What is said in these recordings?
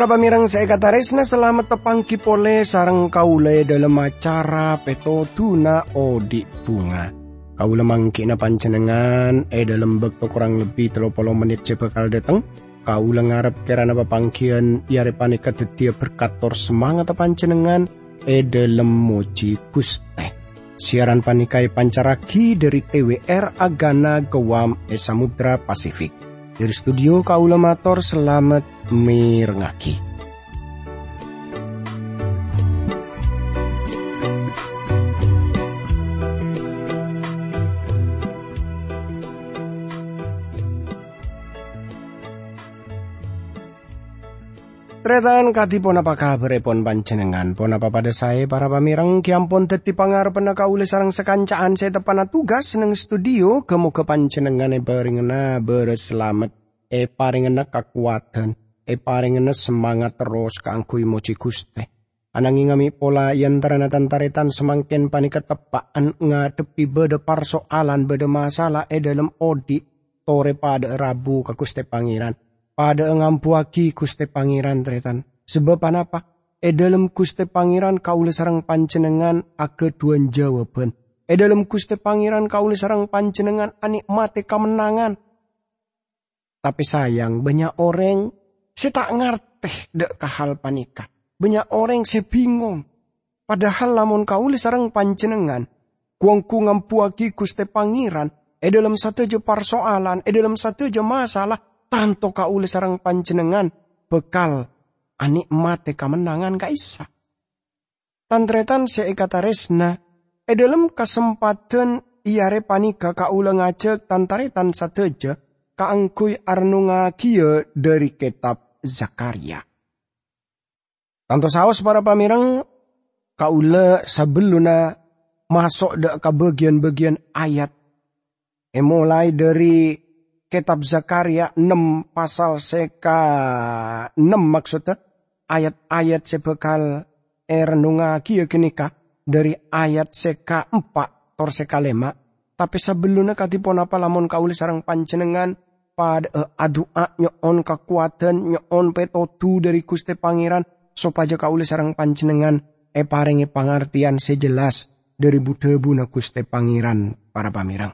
Para pamirang saya kata resna selamat tepang kipole sarang kaule dalam acara peto tuna odi bunga. Kaula mangki na pancenengan eh dalam bekto kurang lebih telopolo menit ce bakal datang. Kaula ngarep kerana papangkian iare panika tetia berkator semangat pancenengan eh dalam moji kuste. Siaran panikai pancaraki dari TWR Agana Gewam e Samudra Pasifik. Dari studio Kaula Mator selamat mirengaki. Tretan pon apa kabar pon panjenengan. Pon apa pada saya para pamireng kiampun teti pangar pena kaule sarang sekancaan saya tepana tugas neng studio kemu ke panjenengan e baringena berselamat. E paringena kekuatan e paringena semangat terus kaangkui moci guste ananging ngami pola yantarana tantaretan semangkin panika tepaan ngadepi beda persoalan beda masalah e dalam odi tore pada rabu ke guste pangeran pada ngampuaki guste pangeran tretan sebab apa e dalam guste pangeran kaule sarang pancenengan ake duan jawaban e dalam guste pangeran kaule sarang pancenengan anikmate kemenangan tapi sayang banyak orang saya tak ngerti dek hal panika. Banyak orang saya bingung. Padahal lamun kau sarang panjenengan. Kuangku ngampuaki kuste pangeran. E dalam satu je persoalan. E dalam satu je masalah. Tanto kau sarang panjenengan. Bekal anik mate kemenangan kaisa. Tantretan seikata resna. E dalam kesempatan iare panika kau ngajak tantaretan satu je kaangkuy arnunga kia dari kitab Zakaria. Tanto saus para pamirang kaula sebeluna masuk ke bagian-bagian ayat. E mulai dari kitab Zakaria 6 pasal seka 6 maksudnya ayat-ayat sebekal ernunga kia kenika dari ayat seka 4 tor seka lema tapi sebelumnya katipon apa lamun kauli sarang pancenengan pada uh, adua nyon kekuatan nyon petotu dari Gusti Pangeran sopaja kaule sarang panjenengan e parengi pangartian sejelas dari budebu na Gusti Pangeran para pamirang.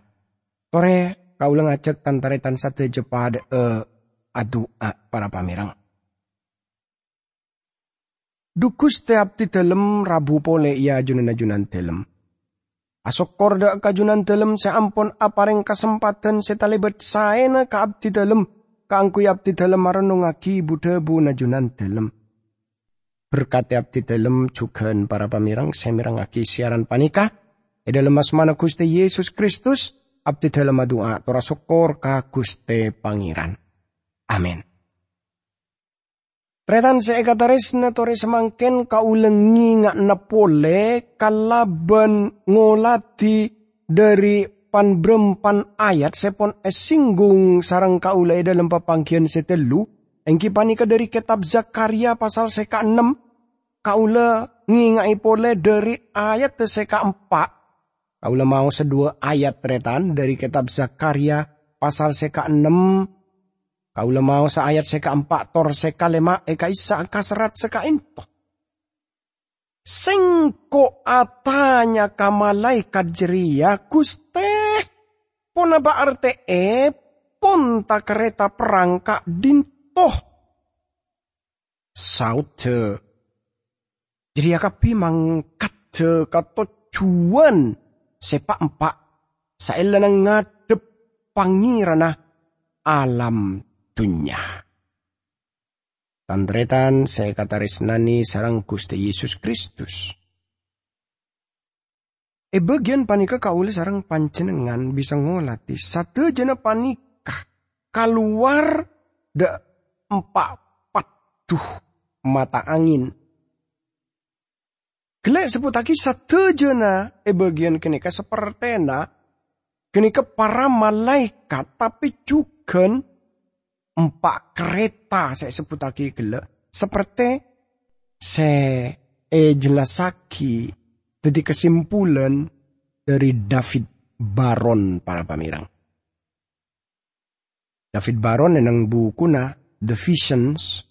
Tore kaule ngajak tantaretan sate jepad uh, adua para pamirang. Dukus teap ti dalam rabu pole ia junan-junan dalam Asok korda kajunan dalam seampun apareng kesempatan setalibet saena ka abdi dalam kaangku abdi dalam marenungaki budebu najunan dalam. Berkati abdi dalam juga para pamirang semirangaki siaran panika. E dalam mana Gusti Yesus Kristus abdi dalam doa tora sokor ka Gusti Pangeran. Amin. Tretan seekataris na tore semangken kaulengi nga napole kalaban ngolati dari panbrempan ayat sepon esinggung sarang kaulay dalam papangkian setelu engki panika dari kitab Zakaria pasal seka enam kaula ngingai pole dari ayat seka empat kaula mau sedua ayat tretan dari kitab Zakaria pasal seka enam Kaula mau sa ayat seka empat tor seka lema eka isa serat seka into. Sengko atanya kamalaikat jeria kuste. Pona ba arte e ponta kereta perangka dintoh. Saute. Jadi kapi mangkat kato cuan sepak empak. Nang ngadep pangirana alam dunya. Tandretan saya kata resnani sarang Gusti Yesus Kristus. E bagian panika kauli sarang pancenengan bisa ngolati satu jena panika keluar de empat patuh mata angin. Gelek sebutaki satu jena e bagian kenika sepertena kenika para malaikat tapi juga empat kereta saya sebut lagi gelek seperti saya eh jelasaki jadi kesimpulan dari David Baron para pamirang. David Baron yang buku na The Visions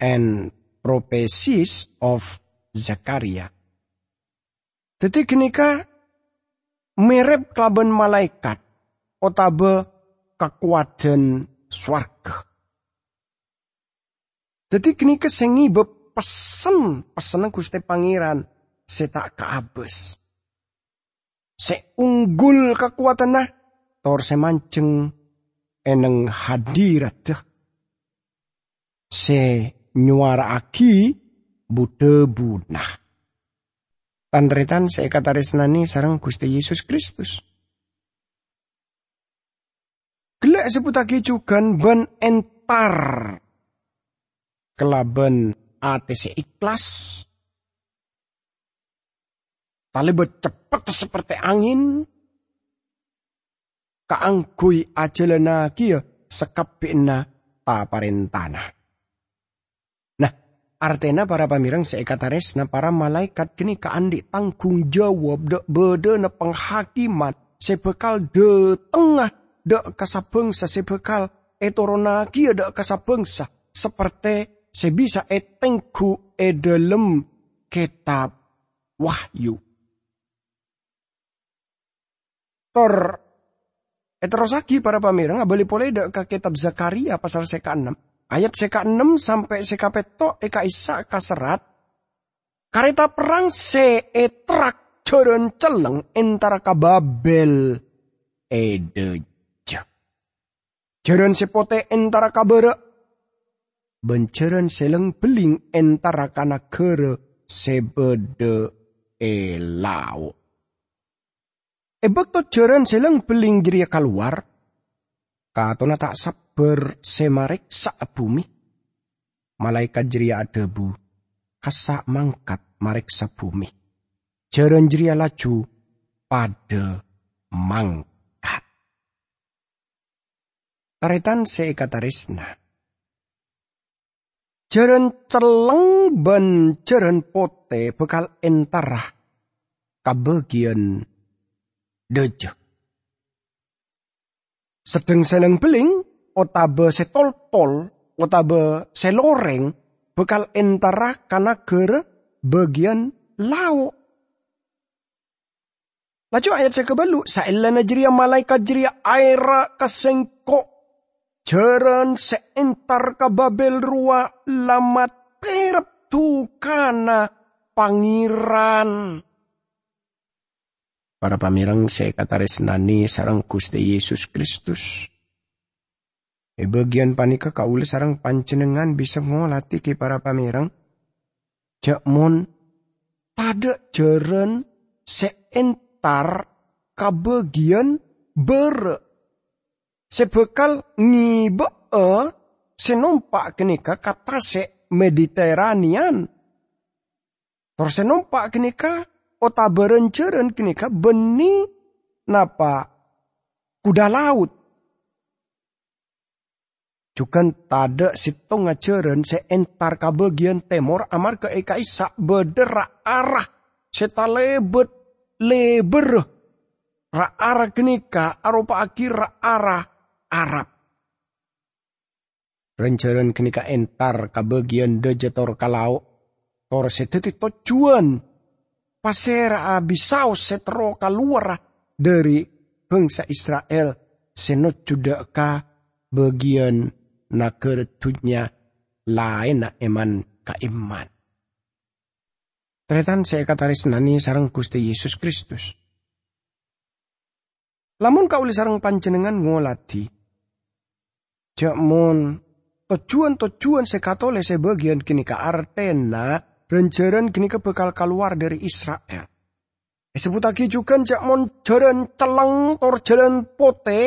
and prophecies of Zakaria. Jadi kenika mirip kelaban malaikat otabe kekuatan swarga. Jadi kenika sengi pesen pesen Gusti Pangeran setak kaabes. Se unggul kekuatan nah tor semanceng eneng hadirat se nyuara aki bude bunah. Tandretan saya resnani sarang Gusti Yesus Kristus. Gelak seputaki cukan ben entar kelaben ATC ikhlas. Talibet cepat seperti angin. Kaanggui ajalana kia sekapina ta parentana. Artena para pamirang seekatares na para malaikat kini kaandi tanggung jawab de bede na penghakiman sebekal de tengah de kasabengsa sebekal etorona kia de kasabengsa seperti sebisa etengku e dalam kitab wahyu. Tor eterosaki para pamirang abali pole ke kitab Zakaria pasal seka 6. Ayat seka 6 sampai seka peto eka isa kaserat. Kareta perang se etrak joron celeng entara kababel edeja. Joron sepote entara kabere benceren seleng beling entara kana kere sebede elau. Ebek to jeren seleng beling jeria keluar, katona tak sabar semarik sa bumi. Malaikat jeria debu, kasak mangkat marik sa bumi. Jeren jeria laju pada mangkat. Taritan seikatarisna. Jeren celeng ben jeren pote bekal entarah kabagian dejek. Sedeng seleng beling otabe setol-tol otabe seloreng bekal entarah kana gere bagian lau. Laju ayat saya kebalu, sailana jeria malaikat jeria aira kasengko Jaran seentar ka Babel rua lamat terep tukana pangiran. Para pamirang saya kata resnani sarang Gusti Yesus Kristus. E bagian panika kaule sarang pancenengan bisa ngolati ki para pamirang. Jakmon pada jaran seentar kabagian ber sebekal ngibe e senumpak kenika kata se Mediterranean. Terus senumpak kenika ota berenceren kenika beni napa? Kuda laut. Juga tada situng ngaceren se entar ka bagian temor amar ke eka isa bedera arah. Seta lebet leber. Ra arah kenika arupa akir ra arah Arab. Rencaran kenika entar ka bagian dejetor kalau tor seteti tujuan pasera abisau setro kaluar dari bangsa Israel senot juga ka bagian nakertunya lain na eman ka iman. Tretan saya kataris nani sarang Gusti Yesus Kristus. Lamun kau sarang panjenengan ngolati, Jakmon tujuan-tujuan sekatole sebagian kini ke artena renjaran kini ke bekal keluar dari Israel. Disebut lagi juga jakmon jalan telang tor jalan pote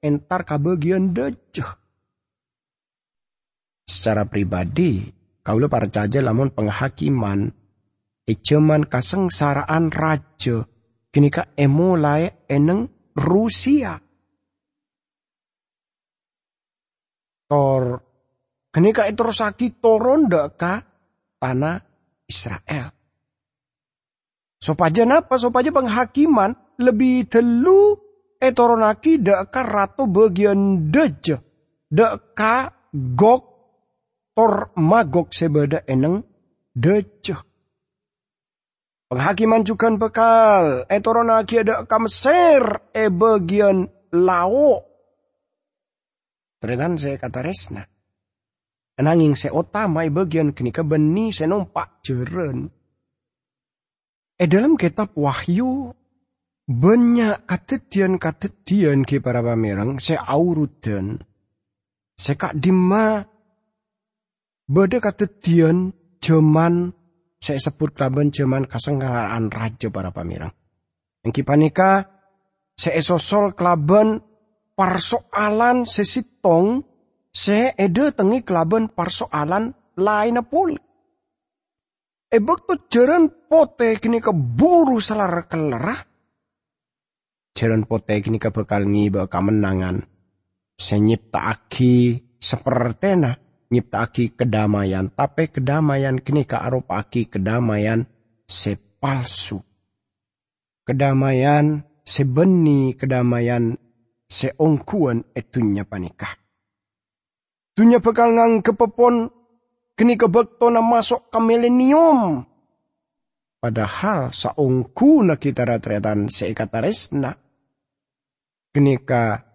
entar bagian dejah. Secara pribadi, kaulah percaya lamun penghakiman ejaman kasengsaraan raja kini ka emulai eneng Rusia tor kenika itu rosaki toron ka tanah Israel. Sopaja napa? Sopaja penghakiman lebih telu etoronaki ka ratu bagian deja. ka gok tor magok sebeda eneng dejo. Penghakiman juga bekal, etoron aki ada kamser e bagian lao. Terenan saya kata resna. Nanging se otama e bagian kini kebeni se nompak jeren. E dalam kitab Wahyu banyak katetian-katetian ke para pamerang se aurutan. Se kak dima beda katetian jaman saya sebut kelaban zaman kasenggaraan raja para pamirang. Yang kipanika saya sosol kelaban persoalan sesitong saya ede tengi kelaban persoalan lain pun. Ebek tu jaran pote kini keburu salar kelerah. Jaran pote kini bakal ngiba kemenangan. Senyipta aki sepertena nyiptaki kedamaian, tapi kedamaian kini ka aki kedamaian sepalsu. Kedamaian sebeni kedamaian seongkuan etunya panikah. Tunya bekal ngang kepepon kini kebektona masuk ke milenium. Padahal saungku na kita ratretan seikataresna. Kini ka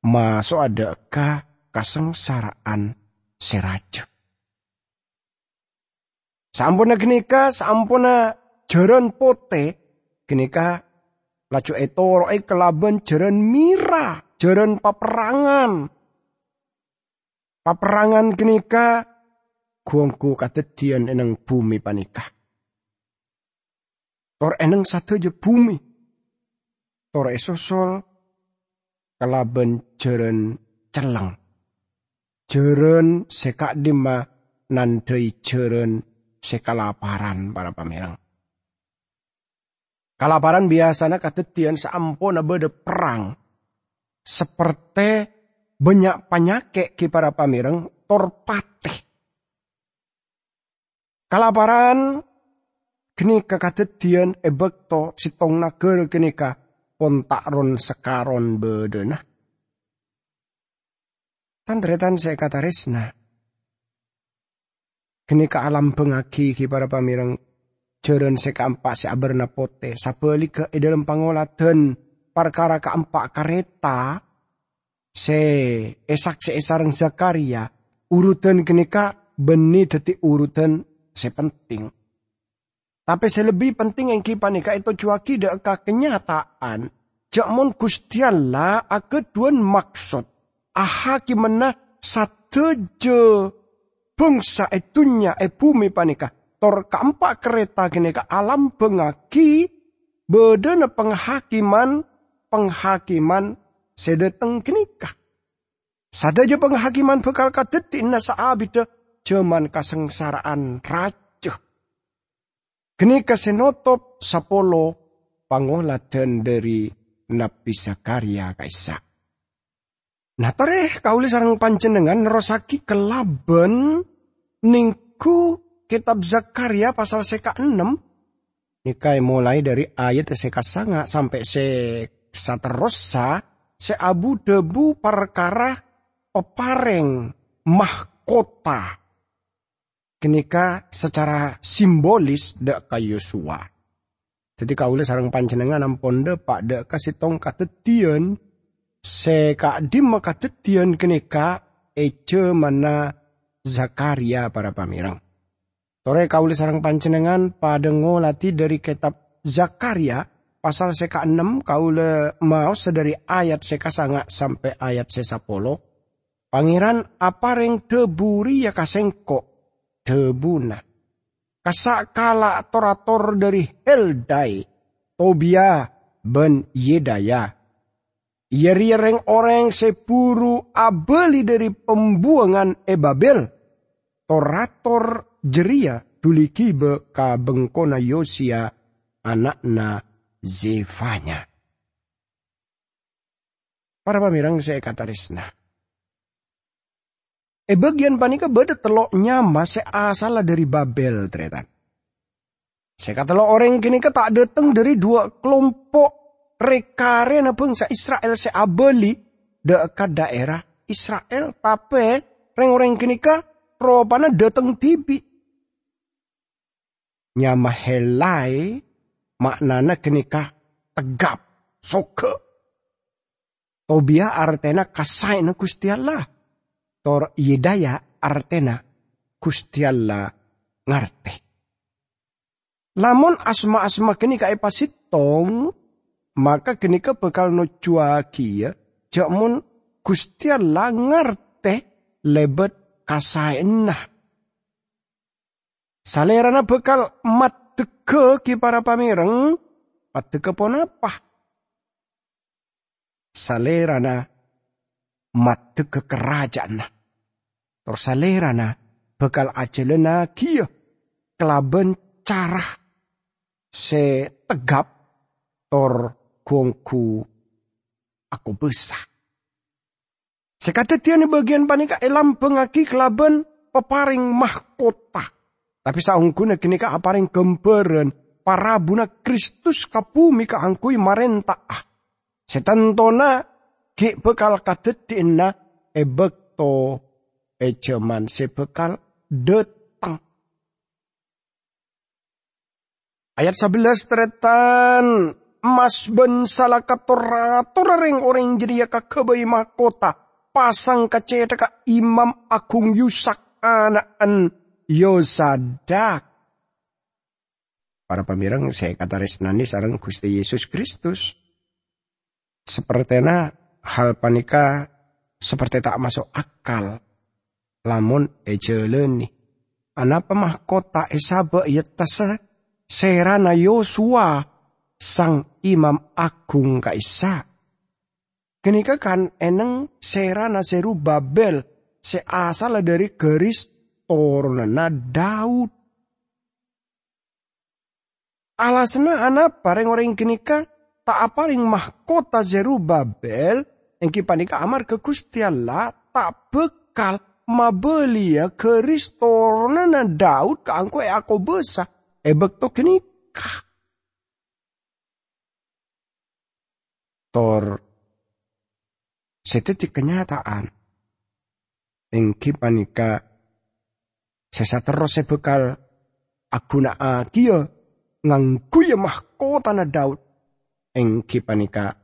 masuk ada ka kasengsaraan seraja. Sampuna genika, sampuna jaran pote, genika laju etoro e kelaban jaran mira, jaran paperangan. Paperangan genika, guangku katedian eneng bumi panikah. Tor eneng satu je bumi. Tor esosol kelaban jaran celeng jeren sekak dima nandai jeren sekalaparan para pamerang. Kalaparan biasanya katetian seampun beda perang. Seperti banyak penyakit ki para pamerang torpate. Kalaparan kenika katetian ebekto sitong nager kenika pontakron sekaron bedenah. Tandretan saya kata resna. Kini ke alam pengaki ki para pamirang jeren se keempat se aberna pote sapeli ke dalam pangolaten perkara keempat kereta se esak se esarang Zakaria urutan kenika beni detik urutan se penting. Tapi selebih penting yang kipanika itu cuaki dek kenyataan. Jakmon gustiala akeduan maksud ahaki mena sateje bangsa etunya e bumi panika tor keempat kereta kini ke alam pengaki bedana penghakiman penghakiman sedeteng kenika sadaja penghakiman bekal kadeti nasa abida jaman kasengsaraan raja kenika senotop sapolo pangoladan dari Nabi Zakaria kaisak Nah tareh kauli sarang panjenengan nerosaki kelaben ningku kitab Zakaria pasal seka 6 nikai mulai dari ayat seka sanga sampai se saterosa se abu debu perkara pepareng mahkota kenika secara simbolis dek ka Yosua. Jadi kauli sarang panjenengan ampun pak dek kasih tongkat tetian se ka dim makatetian keneka ece mana Zakaria para pamirang. Tore kauli sarang pancenengan pada ngolati dari kitab Zakaria pasal seka 6 kaule mau sedari ayat seka sanga sampai ayat sesapolo. Pangeran apa reng deburi ya kasengko debuna. Kasakala torator dari Heldai, Tobia ben Yedaya, Yeriereng orang sepuru abeli dari pembuangan ebabel. Torator jeria tuliki be ka bengkona Yosia anakna Zefanya. Para pamirang saya kata resna. E bagian panika beda telok nyama se asal dari Babel tretan. Saya kata lo orang kini tak datang dari dua kelompok rekare na bangsa Israel se abeli dekat daerah Israel tapi reng-reng kini ka ropana dateng tibi. Nyama helai maknana kenika tegap, soke. Tobia artena kasai na Gusti Allah. Tor yedaya artena Gusti Allah ngarte. Lamun asma-asma kenika epasitong, maka kenika bekal no cuaki ya. Jamun Gusti Allah ngarte lebet kasaenah. Salerana bekal mat teke ki para pamireng, mat teke pon apa? Salerana teke kerajaan. Tor salerana bekal ajelena kia kelaben cara se tegap tor kuongku aku besar. Sekata tiani bagian panika elam pengaki kelaben peparing mahkota. Tapi saungkuna kini ka aparing kemperen para buna Kristus kapumi ka angkui marenta ah. Setantona ki bekal katetina ebekto ejaman sebekal detang. Ayat 11 tretan Mas ben salah katora ring orang jadi ya kakebay mahkota pasang kaceta ka imam agung yusak anaan yosadak. Para pemirang saya kata resnani sarang Gusti Yesus Kristus. Sepertinya hal panika seperti tak masuk akal. Lamun ejeleni. Anak pemahkota esabe yetasa serana Yosua sang imam agung kaisa Kenika kan eneng serana seru Babel seasal dari garis torunana Daud. Alasna anak pareng orang kenika tak apa ring mahkota zeru Babel yang panika amar ke Gusti tak bekal mabelia keris torunana Daud ke angko e aku besa ebek to kenika. Tor setetik kenyataan. Engki panika sesa terus bekal aguna agia ngangguya mahkota na Daud. Engki panika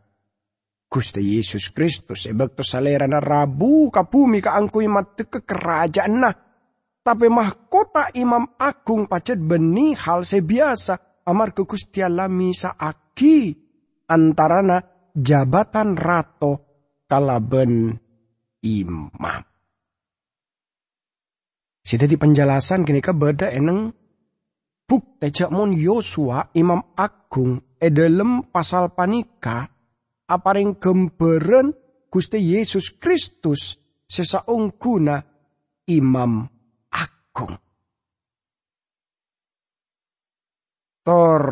Gusti Yesus Kristus ebek to salera na rabu ka angkuy mati ke kerajaan na. Tapi mahkota imam agung pacet beni hal sebiasa amar ke Gusti Allah misa aki antarana jabatan rato kalaben imam. Sida di penjelasan kini ka beda eneng buk tejak mon Yosua imam agung edelem pasal panika aparing gemberen Gusti Yesus Kristus sesaungguna imam agung. Tor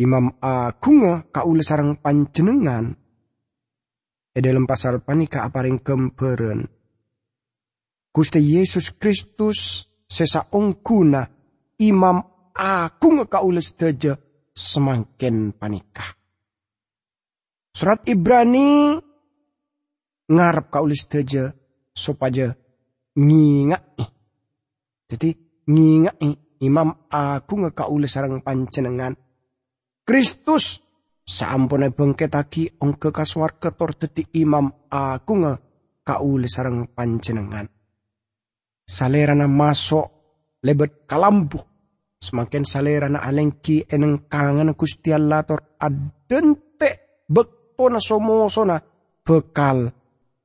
imam agung kaule sarang panjenengan e dalam pasal panika aparing kemperen. Gusti Yesus Kristus sesa ongkuna imam agung kaules daja semakin panika. Surat Ibrani ngarep kaules daja supaya ngingai. Jadi ngingai imam agung kaules sarang pancenengan. Kristus Sampun bengketaki ong kekaswar ketor deti imam agung kaule sarang panjenengan. Salerana masuk lebet kalambu. Semakin salerana alengki eneng kangen Gusti Allah tor adente bektona somosona bekal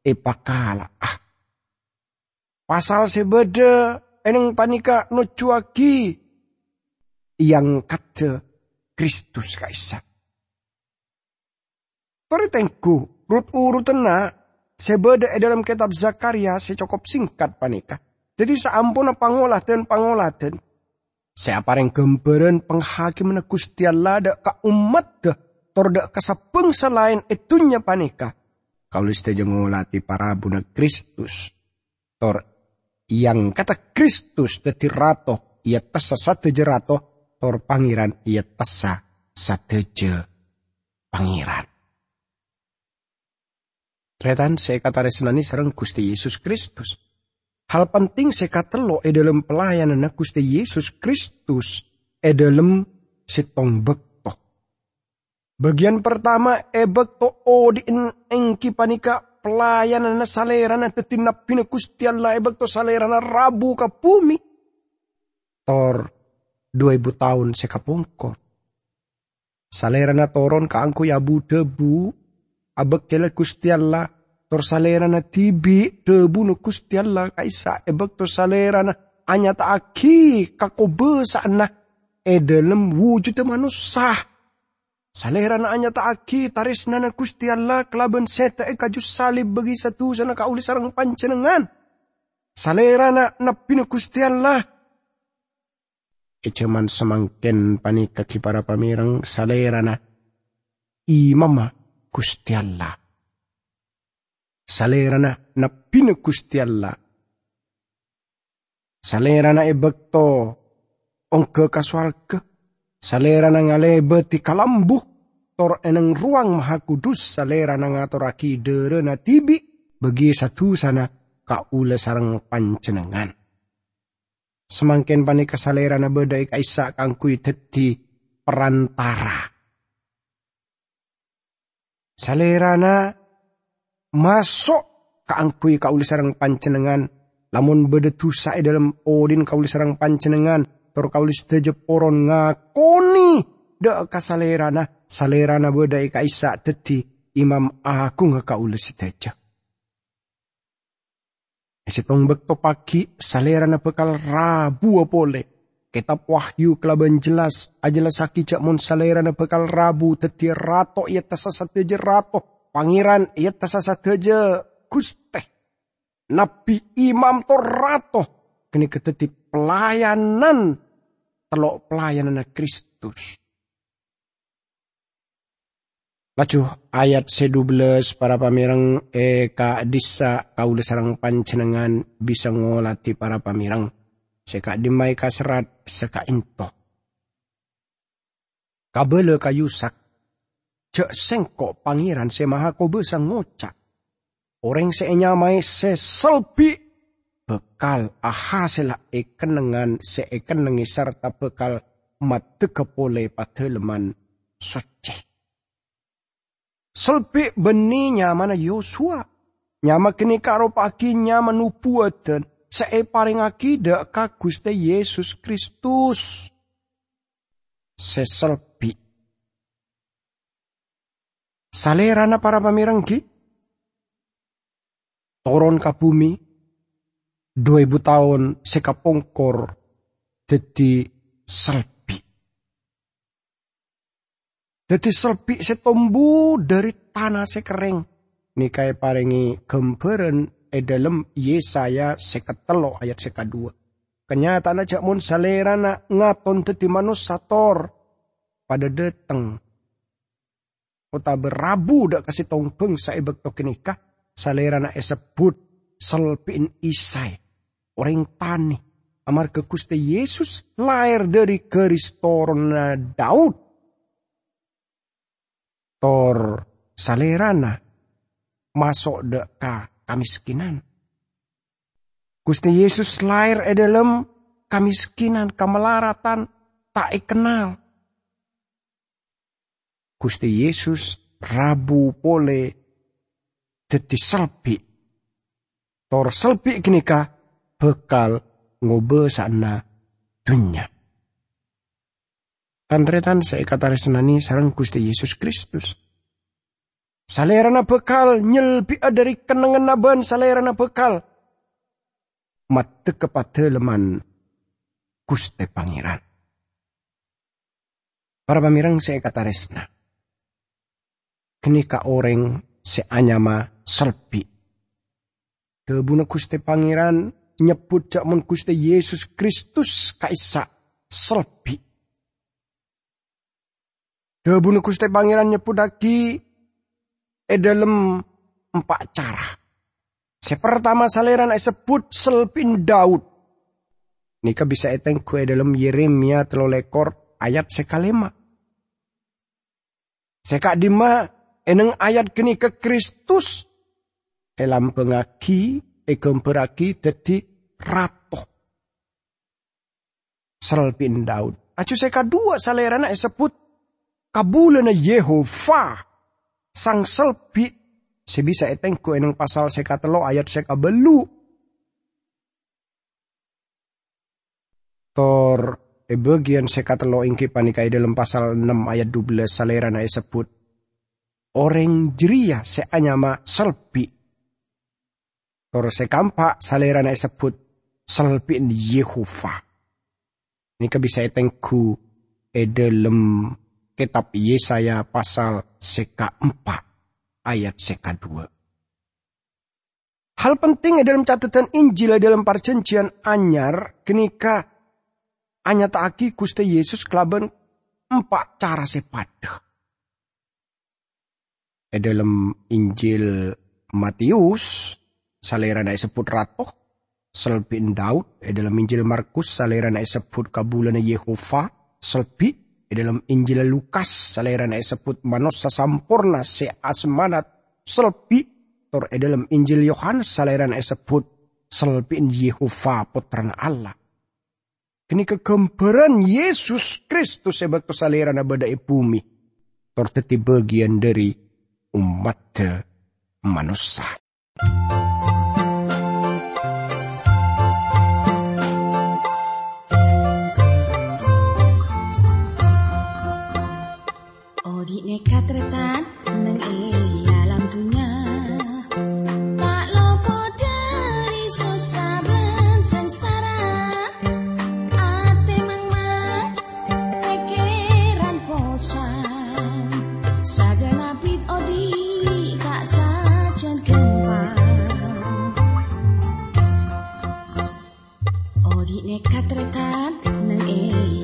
epakala. Ah. Pasal sebeda eneng panika no cuaki yang kata Kristus kaisa Tori tengku, rut urutena sebeda dalam kitab Zakaria secokop singkat panika. Jadi saampun pangolaten pangolaten. Siapa yang gemberan penghakim Gusti Allah da ka umat dah torda kasapeng selain itunya panika. Kalau istilah ngolati para buna Kristus. Tor yang kata Kristus dati rato ia tasa satu jerato tor pangeran ia tasa satu je pangeran. Tretan saya kata resenani sarang Gusti Yesus Kristus. Hal penting sekatelo e dalam pelayanan Gusti Yesus Kristus e dalam sitong bekto. Bagian pertama e bekto o di engki panika pelayanan na salerana tetinap pina Gusti Allah e bekto salerana rabu ka bumi. Tor 2000 tahun sekapungkor. Salerana toron ka angko yabu debu abek kele Gusti Allah tor salera na tibi debu no Gusti Allah kaisa ebek tor salera na anya ta aki kakobe na e dalam wujud manusia. Salera na anya ta aki taris na na Gusti Allah kelaban seta e kajus salib bagi satu sana kauli sarang pancenengan. Salera na napi na Gusti Allah Ecaman semangken panika ki para pamirang salera na imama Gusti Allah salerana na pina Gusti Allah. Salerana ibekto ongke kaswarga. Salerana ngalebe ti kalambu tor eneng ruang maha kudus salerana ngaturaki dere na tibi bagi satu sana kaula sarang pancenengan. Semangkin panika salerana bedai kaisa kangkui teti perantara. Salerana masuk kaangkui kauli sarang pancenengan. Lamun bedetu sae dalam odin kauli sarang pancenengan tor kauli seteje poron ngakoni de kasalerana salerana bedai kaisa teti imam aku ngakauli seteje Esitong bekto pagi salerana bekal rabu apole Kitab Wahyu kelaban jelas ajelas saki cak mon salerana bekal rabu teti rato ia tasasat rato pangeran iya tasa sateja guste. Nabi imam torato kini keteti pelayanan telok pelayanan Kristus. Laju ayat sedubelas para pamirang eka disa kau sarang pancenengan bisa ngolati para pamirang. Seka dimai kaserat seka into. Kabele kayusak Cek sengko pangeran se maha ko besang ngocak. Orang se nyamai se selbi bekal ahasela e kenengan se e kenengi serta bekal mate kepole pateleman suci. Selbi beni nyamana Yosua. Nyama kini karo pagi nyama nubuatan. Se paring akida ka Guste Yesus Kristus. Se salerana para pamirangki toron ka bumi dua ibu tahun sekapongkor jadi selpi. Jadi selpi setombu dari tanah sekering. Nikai paringi gemberen e dalam Yesaya seketelo ayat sekadua. Kenyataan aja mun salerana ngaton teti manusator pada deteng Kota berabu dak kasih tongpeng sa ibek to kenikah salera na esebut selpin isai. Orang tani amar ke kuste Yesus lahir dari keris torna Daud. Tor salerana masuk dek ka kamiskinan. Gusti Yesus lahir e dalam kamiskinan, kemelaratan, tak kenal. Gusti Yesus rabu pole dadi selbi. Tor selbi kenika bekal ngobe sana dunya. Kantretan saya kata senani sarang Gusti Yesus Kristus. Salerana bekal nyelbi dari kenangan naban salerana bekal. Mate kepada leman Gusti Pangeran. Para pamirang saya kata resna kenika orang seanyama selpi. Debuna kuste pangeran nyebut jakmun kuste Yesus Kristus kaisa selpi. Debuna kuste pangeran nyebut lagi e dalam empat cara. Sepertama saleran sebut selpin Daud. Nika bisa eteng kue dalam Yeremia telolekor ayat sekalema. Sekak dima eneng ayat kini ke Kristus elam pengaki e gemperaki dadi ratoh. Selpin Daud. Acu seka dua salerana sebut kabulana Yehova sang selpi sebisa etengku eneng pasal seka telo ayat seka belu. Tor e bagian seka telo ingki panikai dalam pasal 6 ayat 12 salerana sebut orang jeria seanyama selpi. Tor sekampa salerana sebut selpi Yehova. Ini bisa etengku e dalam kitab Yesaya pasal seka 4 ayat seka 2. Hal penting dalam catatan Injil dalam perjanjian anyar kenika anyata aki kuste Yesus kelaban empat cara sepada. E dalam Injil Matius salera sebut ratoh selpin Daud e dalam Injil Markus salera sebut kabulan Yehova selpi di dalam Injil Lukas saliran sebut manusia sampurna se asmanat selpi tor dalam Injil Yohanes saliran sebut selpin Yehova putran Allah. Kini kegembaran Yesus Kristus sebab saliran badai bumi. Tor bagian dari umat manusia. nekat retan neng alam odi nekat retan neng alam